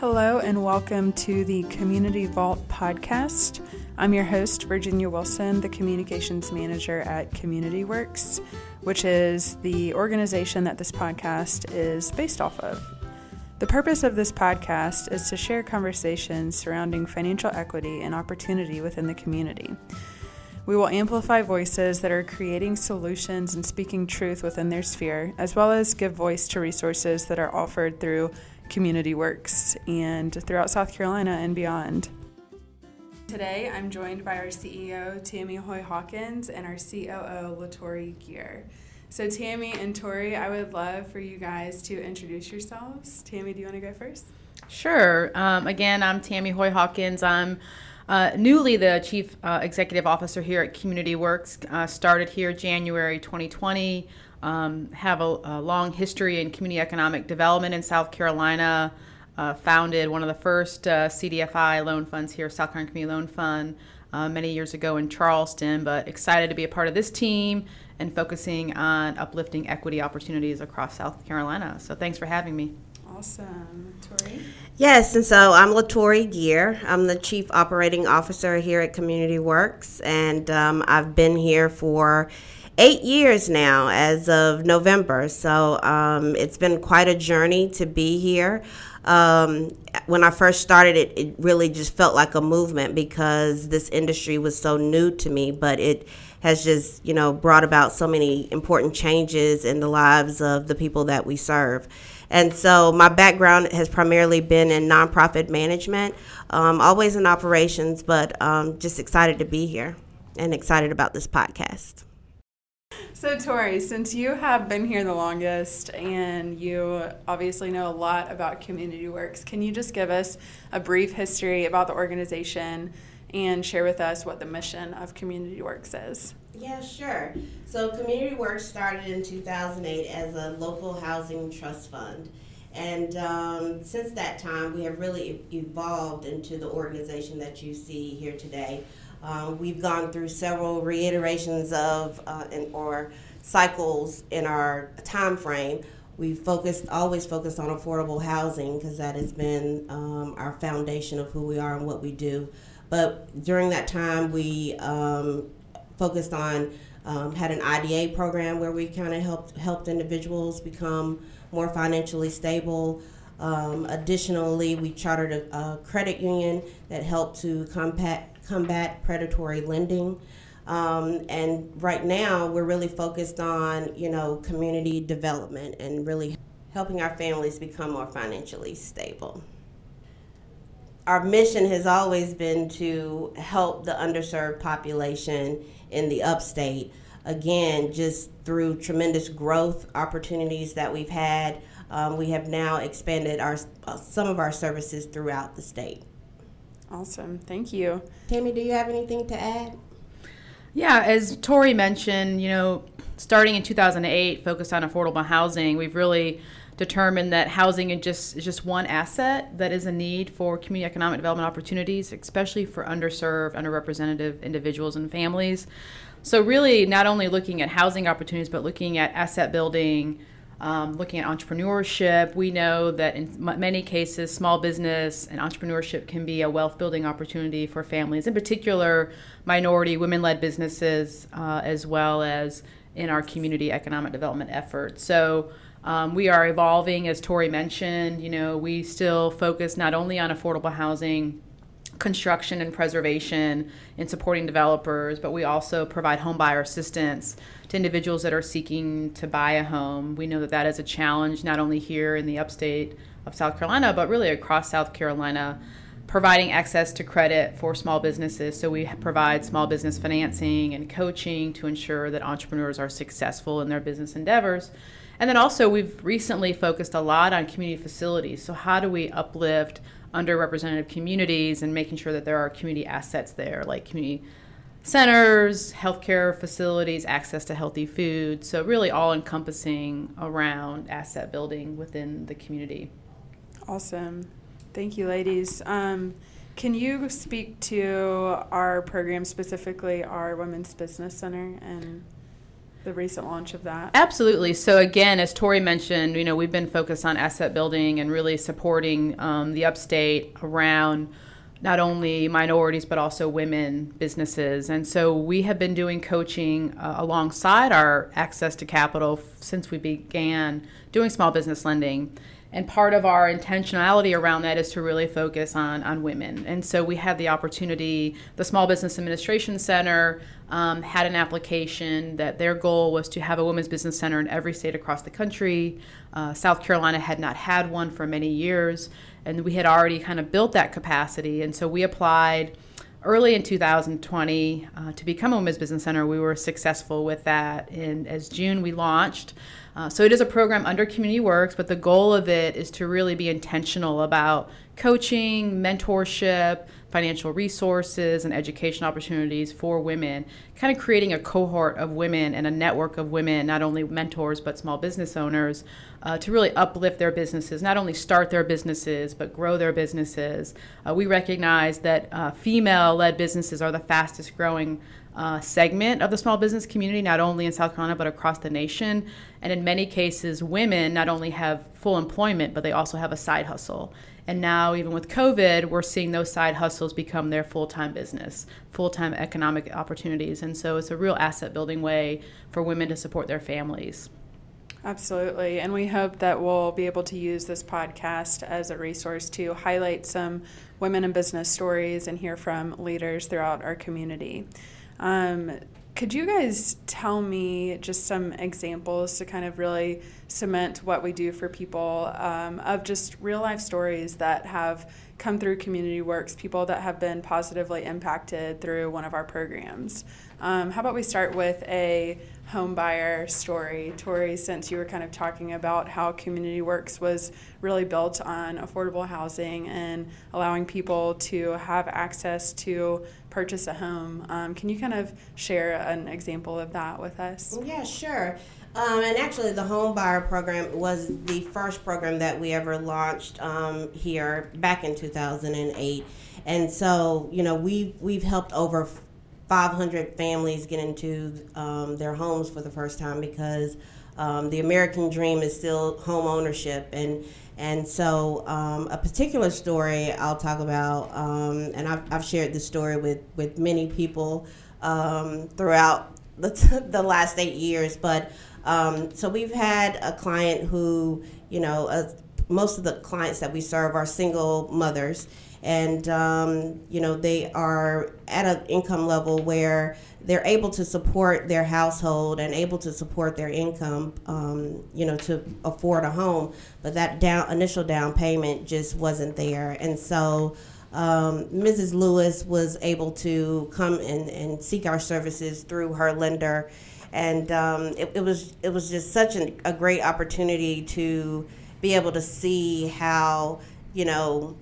Hello, and welcome to the Community Vault podcast. I'm your host, Virginia Wilson, the Communications Manager at CommunityWorks, which is the organization that this podcast is based off of. The purpose of this podcast is to share conversations surrounding financial equity and opportunity within the community. We will amplify voices that are creating solutions and speaking truth within their sphere, as well as give voice to resources that are offered through CommunityWorks and throughout South Carolina and beyond. Today, I'm joined by our CEO, Tammie Hoy Hawkins, and our COO, Latori Gear. So, Tammy and Tori, I would love for you guys to introduce yourselves. Tammy, do you want to go first? Sure. Um, again, I'm Tammie Hoy Hawkins. I'm uh, newly the Chief uh, Executive Officer here at CommunityWorks. Uh, started here January 2020. Um, have a, a, long history in community economic development in South Carolina. Uh, founded one of the first uh, CDFI loan funds here, South Carolina Community Loan Fund, uh, many years ago in Charleston. But excited to be a part of this team and focusing on uplifting equity opportunities across South Carolina. So thanks for having me. Awesome. Tori? Yes, and so I'm Latori Gear. I'm the Chief Operating Officer here at CommunityWorks, and um, I've been here for eight years now as of November. So um, it's been quite a journey to be here. Um, when I first started it, it really just felt like a movement because this industry was so new to me, but it has just, you know, brought about so many important changes in the lives of the people that we serve. And so my background has primarily been in nonprofit management, um, always in operations, but um, just excited to be here and excited about this podcast. So, Tori, since you have been here the longest and you obviously know a lot about CommunityWorks, can you just give us a brief history about the organization and share with us what the mission of CommunityWorks is? Yeah, sure. So, CommunityWorks started in 2008 as a local housing trust fund. And um, since that time, we have really evolved into the organization that you see here today. Um, we've gone through several reiterations of uh, in, or cycles in our time frame. We've focused, always focused on affordable housing because that has been um, our foundation of who we are and what we do. But during that time, we um, focused on um, had an IDA program where we kind of helped helped individuals become more financially stable. Um, additionally, we chartered a, a, credit union that helped to combat combat predatory lending. Um, and right now, we're really focused on you know community development and really helping our families become more financially stable our mission has always been to help the underserved population in the upstate. Again, just through tremendous growth opportunities that we've had, um, we have now expanded our uh, some of our services throughout the state. Awesome, thank you. Tammy, do you have anything to add? Yeah, as Tori mentioned, you know, starting in 2008, focused on affordable housing, we've really determined that housing is just is just one asset that is a need for community economic development opportunities, especially for underserved, underrepresented individuals and families. So really, not only looking at housing opportunities, but looking at asset building, um, looking at entrepreneurship. We know that in many cases, small business and entrepreneurship can be a wealth building opportunity for families, in particular, minority, women led businesses, uh, as well as in our community economic development efforts. So um, we are evolving, as Tori mentioned. You know, we still focus not only on affordable housing, construction and preservation and supporting developers, but we also provide home buyer assistance to individuals that are seeking to buy a home. We know that that is a challenge not only here in the upstate of South Carolina, but really across South Carolina. Providing access to credit for small businesses. So, we provide small business financing and coaching to ensure that entrepreneurs are successful in their business endeavors. And then also, we've recently focused a lot on community facilities. So, how do we uplift underrepresented communities and making sure that there are community assets there, like community centers, healthcare facilities, access to healthy food. So, really, all encompassing around asset building within the community. Awesome. Thank you, ladies. Um, can you speak to our program, specifically our Women's Business Center and the recent launch of that. Absolutely. So again, as Tori mentioned, you know we've been focused on asset building and really supporting um, the upstate around not only minorities but also women businesses. And so we have been doing coaching uh, alongside our access to capital f- since we began doing small business lending. And part of our intentionality around that is to really focus on, on women. And so we had the opportunity, the Small Business Administration Center um, had an application that their goal was to have a women's business center in every state across the country. Uh, South Carolina had not had one for many years, and we had already kind of built that capacity. And so we applied early in 2020 uh, to become a women's business center. We were successful with that. And as June, we launched. Uh, so it is a program under CommunityWorks, but the goal of it is to really be intentional about coaching, mentorship, financial resources, and education opportunities for women, kind of creating a cohort of women and a network of women, not only mentors, but small business owners, uh, to really uplift their businesses, not only start their businesses, but grow their businesses. Uh, we recognize that uh, female led businesses are the fastest growing uh, segment of the small business community, not only in South Carolina, but across the nation. And in many cases, women not only have full employment, but they also have a side hustle. And now, even with COVID, we're seeing those side hustles become their full time business, full time economic opportunities. And so it's a real asset building way for women to support their families. Absolutely. And we hope that we'll be able to use this podcast as a resource to highlight some women in business stories and hear from leaders throughout our community. Um, could you guys tell me just some examples to kind of really cement what we do for people um, of just real life stories that have come through CommunityWorks, people that have been positively impacted through one of our programs? Um, how about we start with a home buyer story. Tori, since you were kind of talking about how CommunityWorks was really built on affordable housing and allowing people to have access to purchase a home, um, can you kind of share an example of that with us? Yeah, sure. Um, and actually, the home buyer program was the first program that we ever launched um, here back in 2008. And so, you know, we've, we've helped over 500 families get into um, their homes for the first time because um, the American dream is still home ownership. And, and so, um, a particular story I'll talk about, um, and I've, I've shared this story with, with many people um, throughout the, the last eight years. But um, so, we've had a client who, you know, uh, most of the clients that we serve are single mothers. And um, you know they are at an income level where they're able to support their household and able to support their income um, you know to afford a home. But that down initial down payment just wasn't there. And so um, mrs lewis was able to come and, and seek our services through her lender. And um, it, it, was it was just such an, a great opportunity to be able to see how you know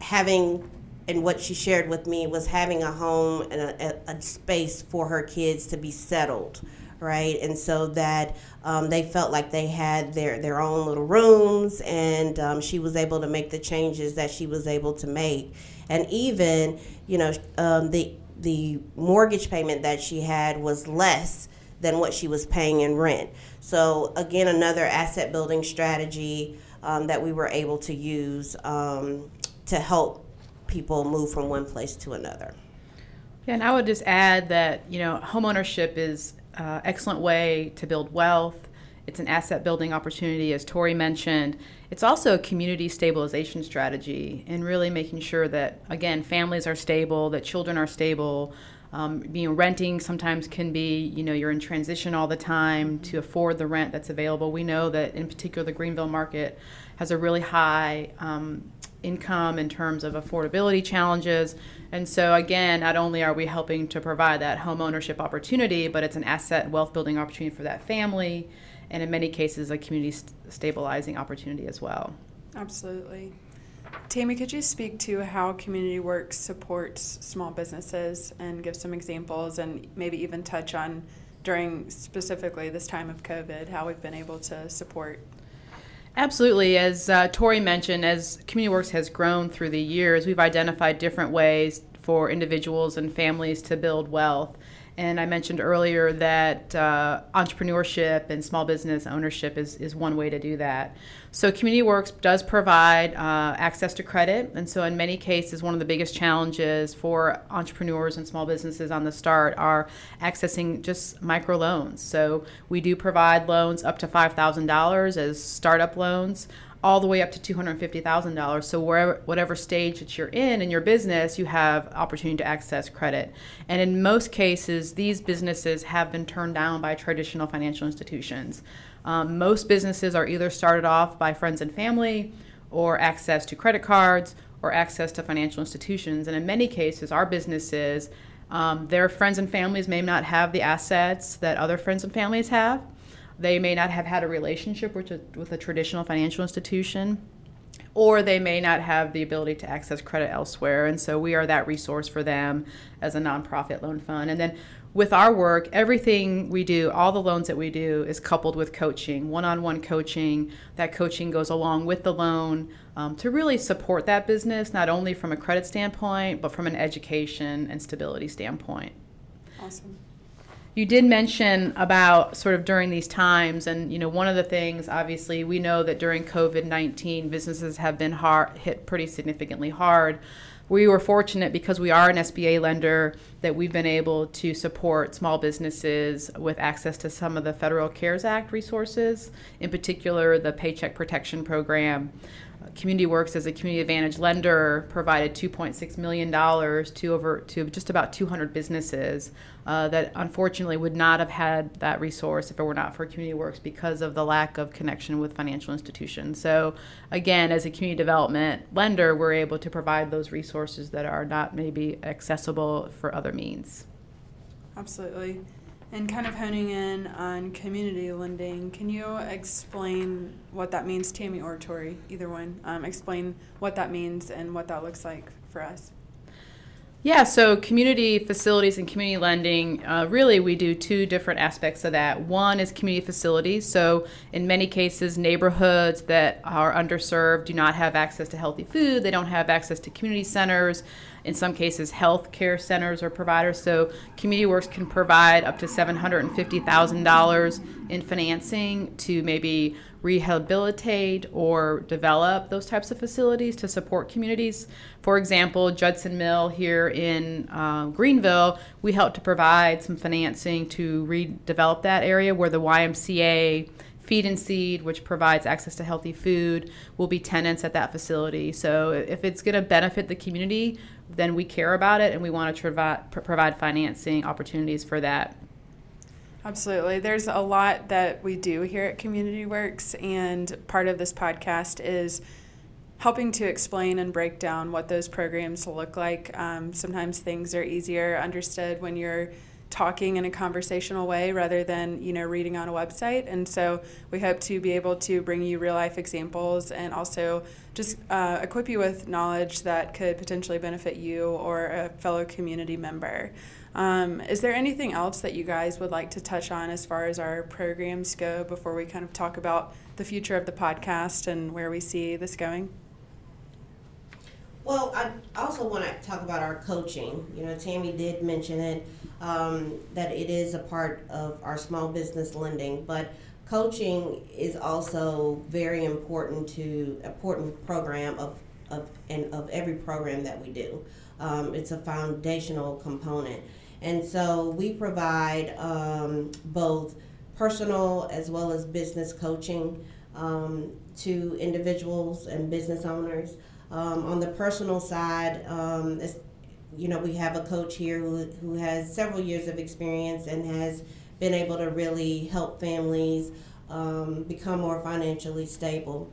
having and what she shared with me was having a home and a, a, space for her kids to be settled right? And so that um, they felt like they had their, their own little rooms and um, she was able to make the changes that she was able to make. And even you know um, the the mortgage payment that she had was less than what she was paying in rent so again another asset building strategy um, that we were able to use um, to help people move from one place to another. Yeah, and I would just add that you know homeownership is an excellent way to build wealth. It's an asset building opportunity, as Tori mentioned. It's also a community stabilization strategy, and really making sure that again families are stable, that children are stable. Um, you know, renting sometimes can be, you know, you're in transition all the time to afford the rent that's available. We know that in particular the Greenville market has a really high um, income in terms of affordability challenges. And so, again, not only are we helping to provide that home ownership opportunity, but it's an asset wealth building opportunity for that family, and in many cases, a community st- stabilizing opportunity as well. Absolutely. Tammy, could you speak to how CommunityWorks supports small businesses and give some examples and maybe even touch on during specifically this time of COVID how we've been able to support Absolutely. As uh, Tori mentioned, as CommunityWorks has grown through the years, we've identified different ways for individuals and families to build wealth. And I mentioned earlier that uh, entrepreneurship and small business ownership is, is one way to do that. So, CommunityWorks does provide uh, access to credit. And so, in many cases, one of the biggest challenges for entrepreneurs and small businesses on the start are accessing just micro loans. So, we do provide loans up to $5,000 as startup loans all the way up to $250,000. So wherever, whatever stage that you're in in your business, you have opportunity to access credit. And in most cases, these businesses have been turned down by traditional financial institutions. Um, most businesses are either started off by friends and family, or access to credit cards, or access to financial institutions. And in many cases, our businesses, um, their friends and families may not have the assets that other friends and families have. They may not have had a relationship with a, with a traditional financial institution, or they may not have the ability to access credit elsewhere. And so we are that resource for them as a nonprofit loan fund. And then with our work, everything we do, all the loans that we do, is coupled with coaching, one on one coaching. That coaching goes along with the loan um, to really support that business, not only from a credit standpoint, but from an education and stability standpoint. Awesome. You did mention about sort of during these times, and you know, one of the things, obviously, we know that during COVID 19, businesses have been hard, hit pretty significantly hard. We were fortunate because we are an SBA lender that we've been able to support small businesses with access to some of the Federal CARES Act resources, in particular the Paycheck Protection Program. CommunityWorks as a community advantage lender provided 2.6 million dollars to over to just about 200 businesses uh, that unfortunately would not have had that resource if it were not for CommunityWorks because of the lack of connection with financial institutions. So again, as a community development lender, we're able to provide those resources that are not maybe accessible for other means. Absolutely. And kind of honing in on community lending, can you explain what that means, Tammy or Tori, either one? Um, explain what that means and what that looks like for us. Yeah, so community facilities and community lending, uh, really, we do two different aspects of that. One is community facilities. So, in many cases, neighborhoods that are underserved do not have access to healthy food, they don't have access to community centers in some cases health care centers or providers. So CommunityWorks can provide up to $750,000 in financing to maybe rehabilitate or develop those types of facilities to support communities. For example, Judson Mill here in uh, Greenville, we helped to provide some financing to redevelop that area where the YMCA Feed and Seed, which provides access to healthy food, will be tenants at that facility. So if it's going to benefit the community, then we care about it and we want to provide, provide financing opportunities for that. Absolutely. There's a lot that we do here at CommunityWorks, and part of this podcast is helping to explain and break down what those programs look like. Um, sometimes things are easier understood when you're talking in a conversational way rather than you know reading on a website. And so we hope to be able to bring you real life examples and also just uh, equip you with knowledge that could potentially benefit you or a fellow community member. Um, is there anything else that you guys would like to touch on as far as our programs go before we kind of talk about the future of the podcast and where we see this going well, I also want to talk about our coaching. You know, Tammy did mention it um, that it is a part of our small business lending, but coaching is also very important to important program of of and of every program that we do. Um, it's a foundational component, and so we provide um, both personal as well as business coaching um, to individuals and business owners. Um, on the personal side, um, you know, we have a coach here who, who has several years of experience and has been able to really help families um, become more financially stable.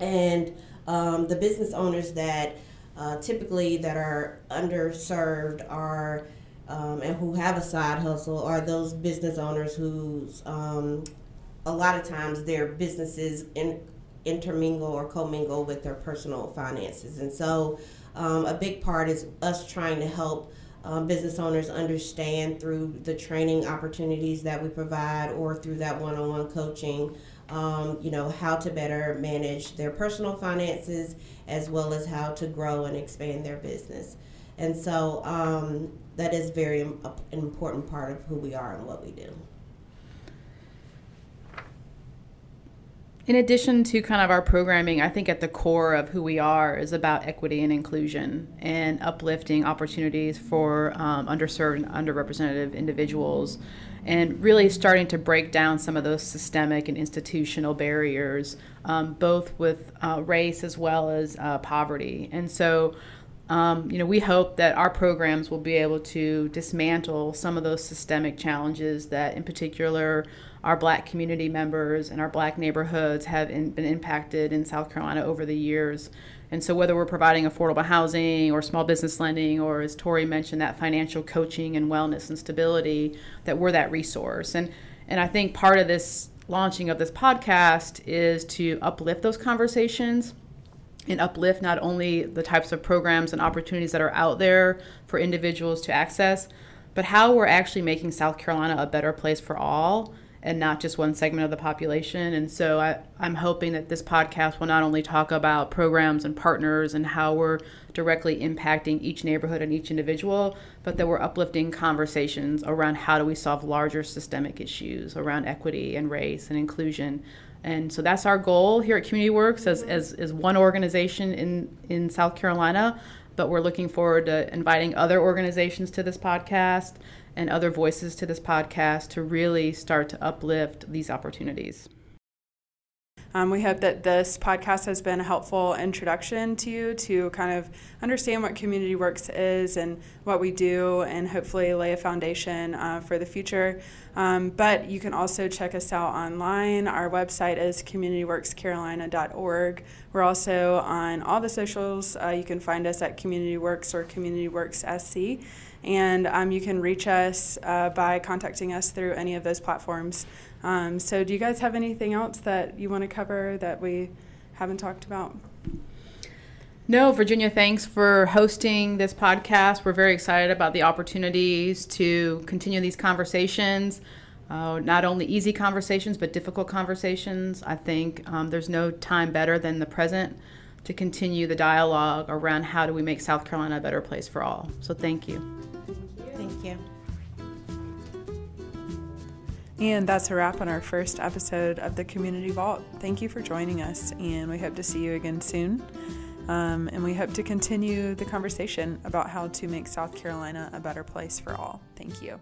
And um, the business owners that uh, typically that are underserved are um, and who have a side hustle are those business owners who's um, a lot of times their businesses in intermingle or commingle with their personal finances. And so um, a big part is us trying to help um, business owners understand through the training opportunities that we provide or through that one on one coaching. Um, you know, how to better manage their personal finances as well as how to grow and expand their business. And so, um, that is very an important part of who we are and what we do. In addition to kind of our programming, I think at the core of who we are is about equity and inclusion and uplifting opportunities for um, underserved and underrepresented individuals and really starting to break down some of those systemic and institutional barriers, um, both with uh, race as well as uh, poverty. And so, um, you know, we hope that our programs will be able to dismantle some of those systemic challenges that, in particular, our black community members and our black neighborhoods have in, been impacted in South Carolina over the years. And so, whether we're providing affordable housing or small business lending, or as Tori mentioned, that financial coaching and wellness and stability, that we're that resource. And and I think part of this launching of this podcast is to uplift those conversations and uplift not only the types of programs and opportunities that are out there for individuals to access, but how we're actually making South Carolina a better place for all and not just one segment of the population. And so I, I'm hoping that this podcast will not only talk about programs and partners and how we're directly impacting each neighborhood and each individual, but that we're uplifting conversations around how do we solve larger systemic issues around equity and race and inclusion. And so that's our goal here at CommunityWorks as, as, as one organization in, in South Carolina. But we're looking forward to inviting other organizations to this podcast and other voices to this podcast to really start to uplift these opportunities. Um, we hope that this podcast has been a helpful introduction to you to kind of understand what CommunityWorks is and what we do, and hopefully lay a foundation uh, for the future. Um, but you can also check us out online. Our website is communityworkscarolina.org. We're also on all the socials. Uh, you can find us at CommunityWorks or CommunityWorks SC. And um, you can reach us uh, by contacting us through any of those platforms. Um, so, do you guys have anything else that you want to cover that we haven't talked about? No, Virginia, thanks for hosting this podcast. We're very excited about the opportunities to continue these conversations. Uh, not only easy conversations, but difficult conversations. I think um, there's no time better than the present to continue the dialogue around how do we make South Carolina a better place for all. So thank you. You. And that's a wrap on our first episode of the Community Vault. Thank you for joining us, and we hope to see you again soon. Um, and we hope to continue the conversation about how to make South Carolina a better place for all. Thank you.